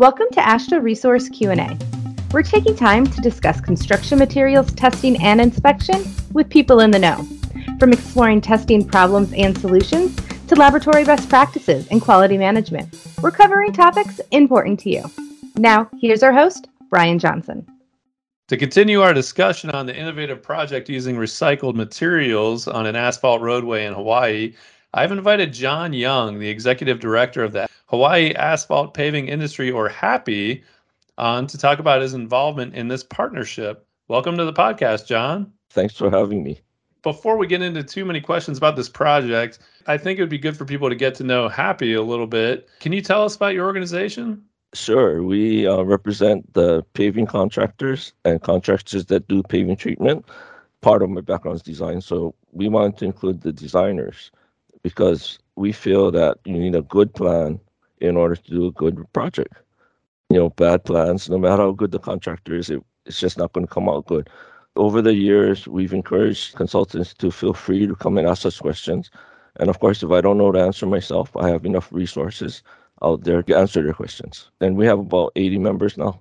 Welcome to AASHTO Resource Q&A. We're taking time to discuss construction materials testing and inspection with people in the know. From exploring testing problems and solutions to laboratory best practices and quality management, we're covering topics important to you. Now, here's our host, Brian Johnson. To continue our discussion on the innovative project using recycled materials on an asphalt roadway in Hawaii, I've invited Jon Young, the executive director of the Hawaii Asphalt Paving Industry, or HAPI, on to talk about his involvement in this partnership. Welcome to the podcast, John. Thanks for having me. Before we get into too many questions about this project, I think it would be good for people to get to know HAPI a little bit. Can you tell us about your organization? Sure. We uh, represent the paving contractors and contractors that do paving treatment. Part of my background is design, so we wanted to include the designers because we feel that you need a good plan in order to do a good project. You know, bad plans, no matter how good the contractor is, it, it's just not going to come out good. Over the years, we've encouraged consultants to feel free to come and ask us questions. And of course, if I don't know the answer myself, I have enough resources out there to answer their questions. And we have about 80 members now.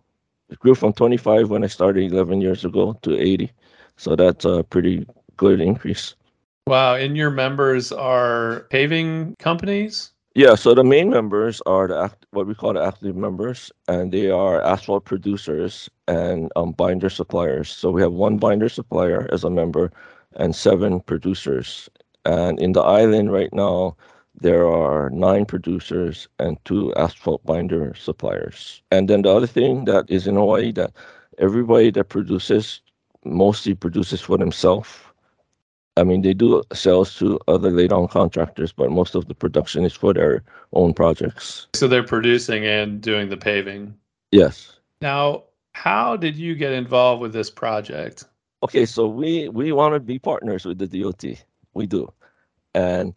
It grew from 25 when I started 11 years ago to 80. So that's a pretty good increase. Wow. And your members are paving companies? Yeah, so the main members are the act, what we call the active members, and they are asphalt producers and um, binder suppliers. So we have one binder supplier as a member and seven producers. And in the island right now, there are nine producers and two asphalt binder suppliers. And then the other thing that is in Hawaii that everybody that produces mostly produces for themselves. I mean, they do sales to other lay-down contractors, but most of the production is for their own projects. So they're producing and doing the paving. Yes. Now, how did you get involved with this project? Okay, so we we want to be partners with the DOT. We do, and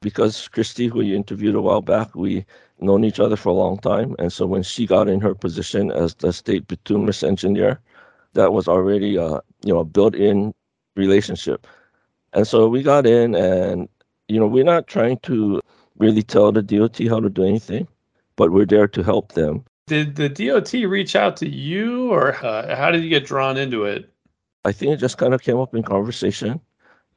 because Christy, who you interviewed a while back, we known each other for a long time, and so when she got in her position as the state bituminous engineer, that was already a you know a built-in relationship, and so we got in, and you know we're not trying to really tell the DOT how to do anything, but we're there to help them. Did the DOT reach out to you, or uh, how did you get drawn into it? I think it just kind of came up in conversation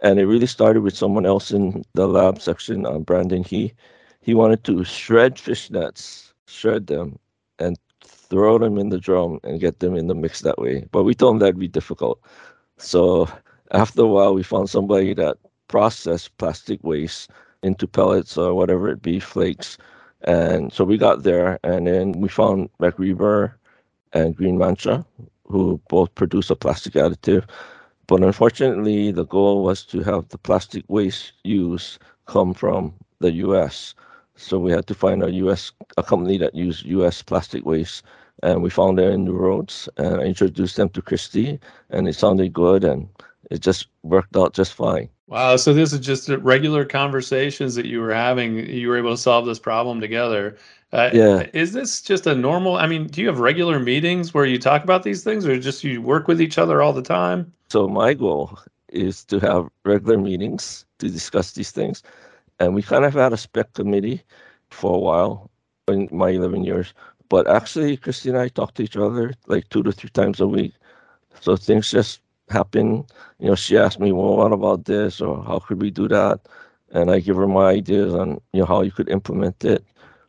and it really started with someone else in the lab section, uh, Brandon He. He wanted to shred fish nets, shred them, and throw them in the drum and get them in the mix that way. But we told him that'd be difficult. So after a while, we found somebody that processed plastic waste into pellets or whatever it be, flakes. And so we got there, and then we found MacRebur and GreenMantra, who both produce a plastic additive but unfortunately, the goal was to have the plastic waste use come from the U.S. So we had to find a U.S. a company that used U.S. plastic waste, and we found them in New Roads. And I introduced them to Christy, and it sounded good, and it just worked out just fine. Wow! So this is just regular conversations that you were having. You were able to solve this problem together. Uh, yeah. Is this just a normal? I mean, do you have regular meetings where you talk about these things, or just you work with each other all the time? So my goal is to have regular meetings to discuss these things. And we kind of had a spec committee for a while in my 11 years. But actually, Christy and I talk to each other like two to three times a week. So things just happen. You know, she asked me, well, what about this? Or how could we do that? And I give her my ideas on, you know, how you could implement it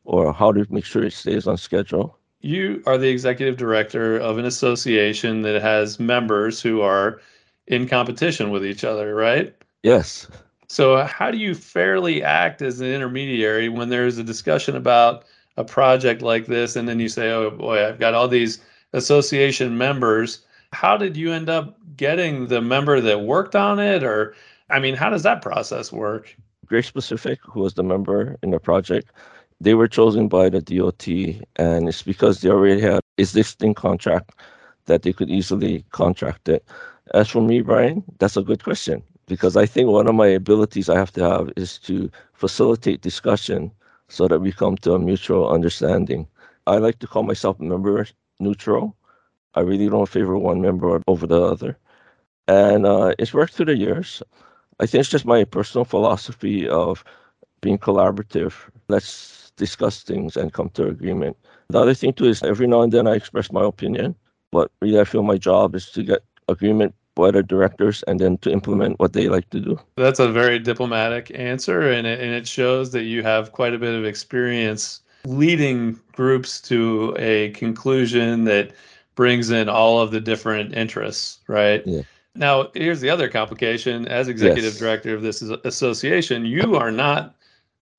or how to make sure it stays on schedule. You are the executive director of an association that has members who are in competition with each other, right? Yes. So, how do you fairly act as an intermediary when there's a discussion about a project like this, and then you say, "Oh boy, I've got all these association members." How did you end up getting the member that worked on it, or I mean, how does that process work? Grace Pacific, who was the member in the project, they were chosen by the DOT, and it's because they already had existing contract that they could easily contract it. As for me, Brian, that's a good question because I think one of my abilities I have to have is to facilitate discussion so that we come to a mutual understanding. I like to call myself member neutral. I really don't favor one member over the other. And uh, it's worked through the years. I think it's just my personal philosophy of being collaborative. Let's discuss things and come to agreement. The other thing too is every now and then I express my opinion, but really I feel my job is to get agreement by the directors and then to implement what they like to do. That's a very diplomatic answer, and it, and it shows that you have quite a bit of experience leading groups to a conclusion that brings in all of the different interests, right? Yeah. Now, here's the other complication. As executive Yes. director of this association, you are not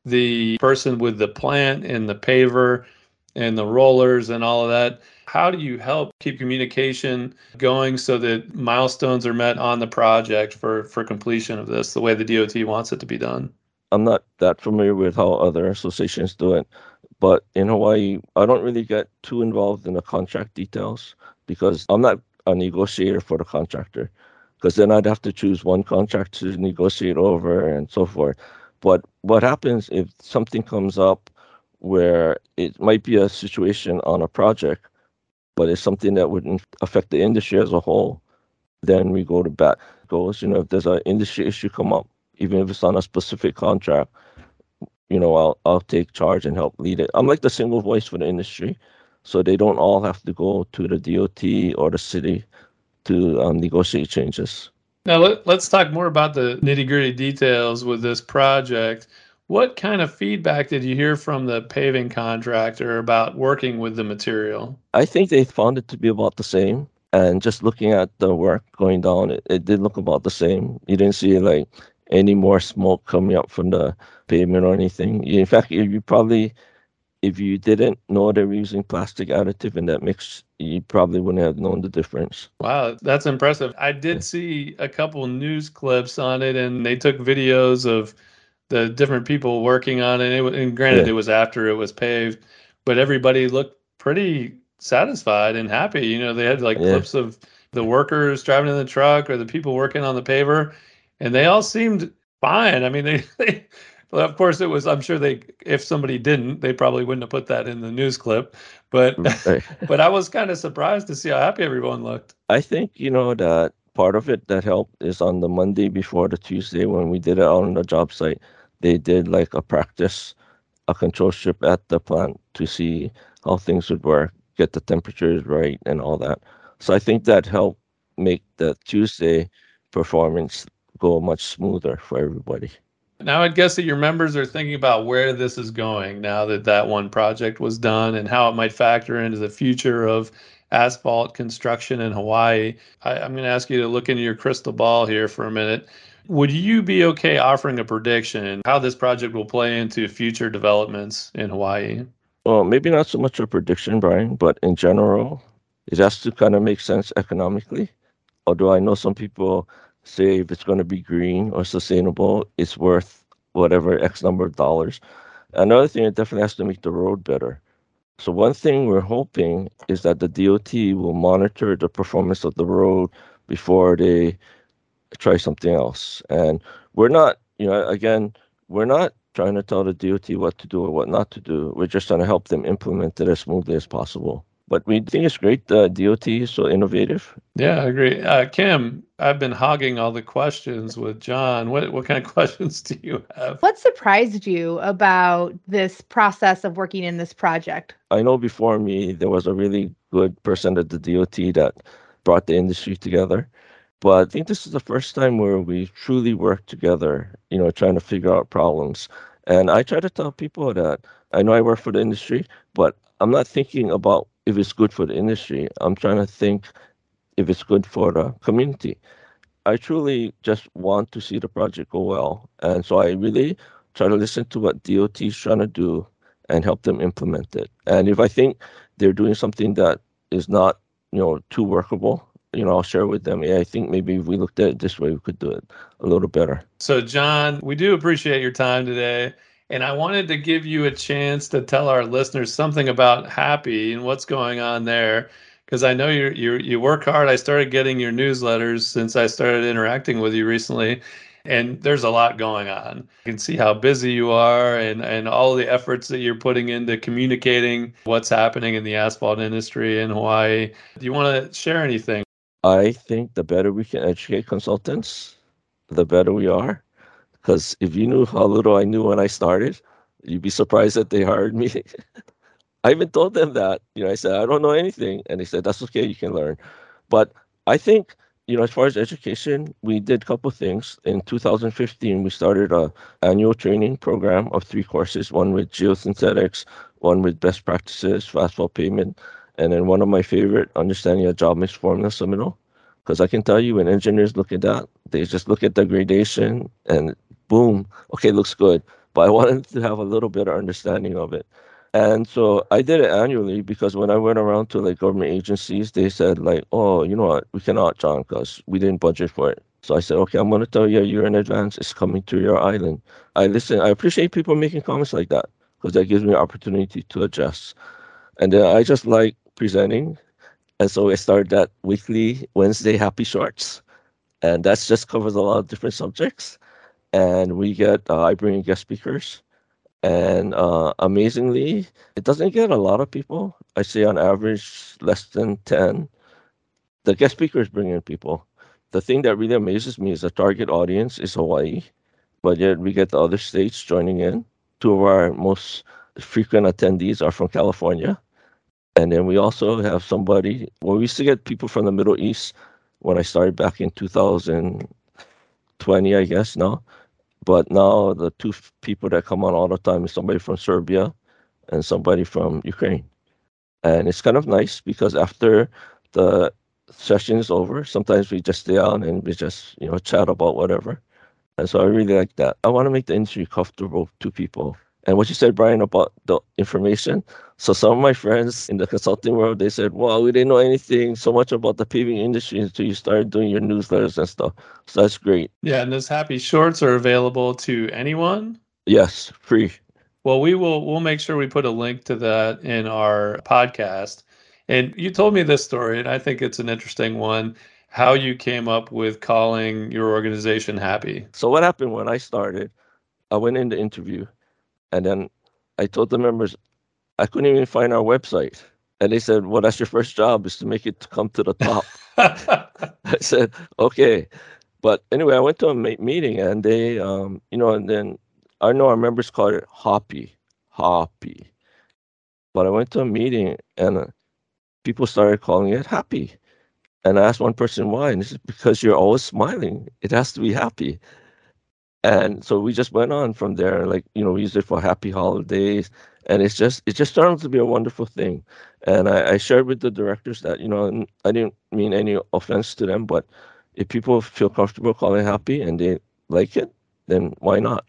the person with the plant and the paver and the rollers and all of that. How do you help keep communication going so that milestones are met on the project for, for completion of this the way the DOT wants it to be done? I'm not that familiar with how other associations do it, but in Hawaii, I don't really get too involved in the contract details because I'm not a negotiator for the contractor. Because then I'd have to choose one contract to negotiate over and so forth. But what happens if something comes up where it might be a situation on a project, but it's something that would in- affect the industry as a whole, then we go to bat. Goes, you know, if there's an industry issue come up, even if it's on a specific contract, you know, I'll I'll take charge and help lead it. I'm like the single voice for the industry, so they don't all have to go to the DOT or the city to um, negotiate changes. Now, let, let's talk more about the nitty gritty details with this project. What kind of feedback did you hear from the paving contractor about working with the material? I think they found it to be about the same. And just looking at the work going down, it, it did look about the same. You didn't see like any more smoke coming up from the pavement or anything. In fact, you probably, if you didn't know they were using plastic additive in that mix, you probably wouldn't have known the difference. Wow, that's impressive. I did see a couple news clips on it, and they took videos of the different people working on it. it and granted, Yeah. it was after it was paved, but everybody looked pretty satisfied and happy. You know, they had like Yeah. clips of the workers driving in the truck or the people working on the paver, and they all seemed fine. I mean, they, they well, of course, it was. I'm sure they, if somebody didn't, they probably wouldn't have put that in the news clip. But, mm, Right. but I was kind of surprised to see how happy everyone looked. I think, you know, that part of it that helped is on the Monday before the Tuesday when we did it on the job site, they did like a practice, a control strip at the plant to see how things would work, get the temperatures right and all that. So I think that helped make the Tuesday performance go much smoother for everybody. Now, I'd guess that your members are thinking about where this is going now that that one project was done and how it might factor into the future of asphalt construction in Hawaii. I, I'm going to ask you to look into your crystal ball here for a minute. Would you be okay offering a prediction how this project will play into future developments in Hawaii? Well, maybe not so much a prediction, Brian, but in general, it has to kind of make sense economically. Although I know some people say if it's going to be green or sustainable, it's worth whatever X number of dollars. Another thing, it definitely has to make the road better. So, one thing we're hoping is that the DOT will monitor the performance of the road before they try something else. And we're not, you know, again, we're not trying to tell the DOT what to do or what not to do. We're just trying to help them implement it as smoothly as possible. But we think it's great. The DOT is so innovative. Yeah, I agree. Uh, Kim, I've been hogging all the questions with Jon. What what kind of questions do you have? What surprised you about this process of working in this project? I know before me, there was a really good person at the DOT that brought the industry together. But I think this is the first time where we truly work together, you know, trying to figure out problems. And I try to tell people that I know I work for the industry, but I'm not thinking about if it's good for the industry. I'm trying to think if it's good for the community. I truly just want to see the project go well. And so I really try to listen to what DOT is trying to do and help them implement it. And if I think they're doing something that is not, you know, too workable, you know, I'll share with them. Yeah, I think maybe if we looked at it this way, we could do it a little better. So, Jon, we do appreciate your time today. And I wanted to give you a chance to tell our listeners something about HAPI and what's going on there. Because I know you you you work hard. I started getting your newsletters since I started interacting with you recently, and there's a lot going on. You can see how busy you are and and all the efforts that you're putting into communicating what's happening in the asphalt industry in Hawaii. Do you want to share anything? I think the better we can educate consultants, the better we are. Because if you knew how little I knew when I started, You'd be surprised that they hired me. I even told them that. You know, I said I don't know anything, and they said that's okay. You can learn. But I think you know, as far as education, we did a couple things. In 2015, we started a annual training program of three courses: one with geosynthetics, one with best practices, fast fault pavement, and then one of my favorite, understanding a job mix formula. Because I can tell you, when engineers look at that, they just look at the gradation and boom, okay, looks good. But I wanted to have a little of understanding of it. And so I did it annually because when I went around to like government agencies, they said like, oh, you know what, we cannot, Jon, because we didn't budget for it. So I said, okay, I'm going to tell you a year in advance. It's coming to your island. I listen. I appreciate people making comments like that because that gives me an opportunity to adjust. And then I just like presenting, and so I started that weekly Wednesday HAPI Shorts, and that's just covers a lot of different subjects. And we get uh, I bring in guest speakers and uh, amazingly, it doesn't get a lot of people. I say on average less than 10. The guest speakers bring in people. The thing that really amazes me is the target audience is Hawaii, but yet we get the other states joining in. Two of our most frequent attendees are from California. And then we also have somebody, well, we used to get people from the Middle East when I started back in 2020, I guess now. But now the two people that come on all the time is somebody from Serbia and somebody from Ukraine. And it's kind of nice because after the session is over, sometimes we just stay on and we just, you know, chat about whatever. And so I really like that. I want to make the industry comfortable to people and what you said, Brian, about the information. So some of my friends in the consulting world, they said, "Well, we didn't know anything so much about the paving industry until you started doing your newsletters and stuff." So that's great. Yeah, and those HAPI shorts are available to anyone. Yes, free. Well, we will. We'll make sure we put a link to that in our podcast. And you told me this story, and I think it's an interesting one. How you came up with calling your organization Happy. So what happened when I started? I went in the interview and then I told the members, I couldn't even find our website. And they said, Well, that's your first job is to make it come to the top. I said, Okay. But anyway, I went to a meeting and they, um, you know, and then I know our members called it Hoppy, Hoppy. But I went to a meeting and uh, people started calling it Happy. And I asked one person why, and he said, Because you're always smiling. It has to be happy and so we just went on from there like you know we used it for happy holidays. And it's just it just turned to be a wonderful thing. And I, I, shared with the directors that you know i didn't mean any offense to them but if people feel comfortable calling happy and they like it then why not?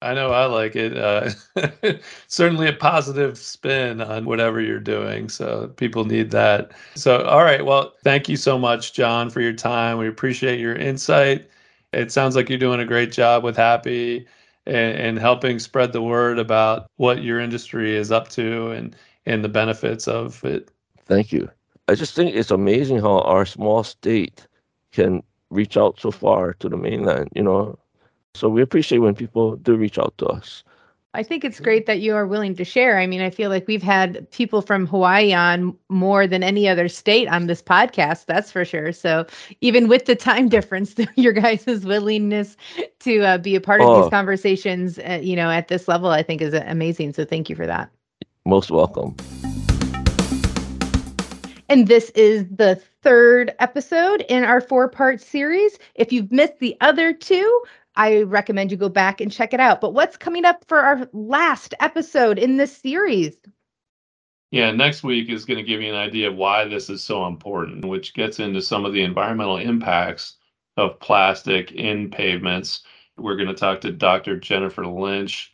I know i like it. Uh, certainly a positive spin on whatever you're doing so people need that. So all right well thank you so much jon for your time. We appreciate your insight it sounds like you're doing a great job with HAPI and, and helping spread the word about what your industry is up to and, and the benefits of it. Thank you. I just think it's amazing how our small state can reach out so far to the mainland, you know. So we appreciate when people do reach out to us. I think it's great that you are willing to share. I mean, I feel like we've had people from Hawaii on more than any other state on this podcast, that's for sure. So, even with the time difference, your guys' willingness to uh, be a part of oh. these conversations, uh, you know, at this level, I think is amazing. So, thank you for that. Most welcome. And this is the third episode in our four part series. If you've missed the other two, I recommend you go back and check it out. But what's coming up for our last episode in this series? Yeah, next week is going to give you an idea of why this is so important, which gets into some of the environmental impacts of plastic in pavements. We're going to talk to Dr. Jennifer Lynch,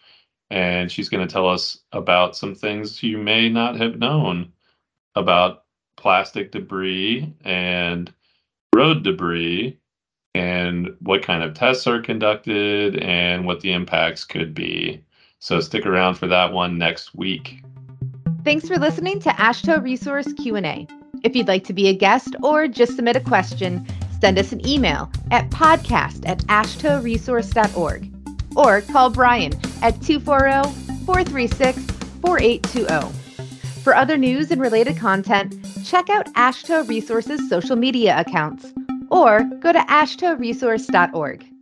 and she's going to tell us about some things you may not have known about plastic debris and road debris and what kind of tests are conducted and what the impacts could be. So stick around for that one next week. Thanks for listening to AASHTO Resource Q&A. If you'd like to be a guest or just submit a question, send us an email at podcast at aashtoresource.org or call Brian at 240-436-4820. For other news and related content, check out AASHTO Resources social media accounts or go to aashtoresource.org.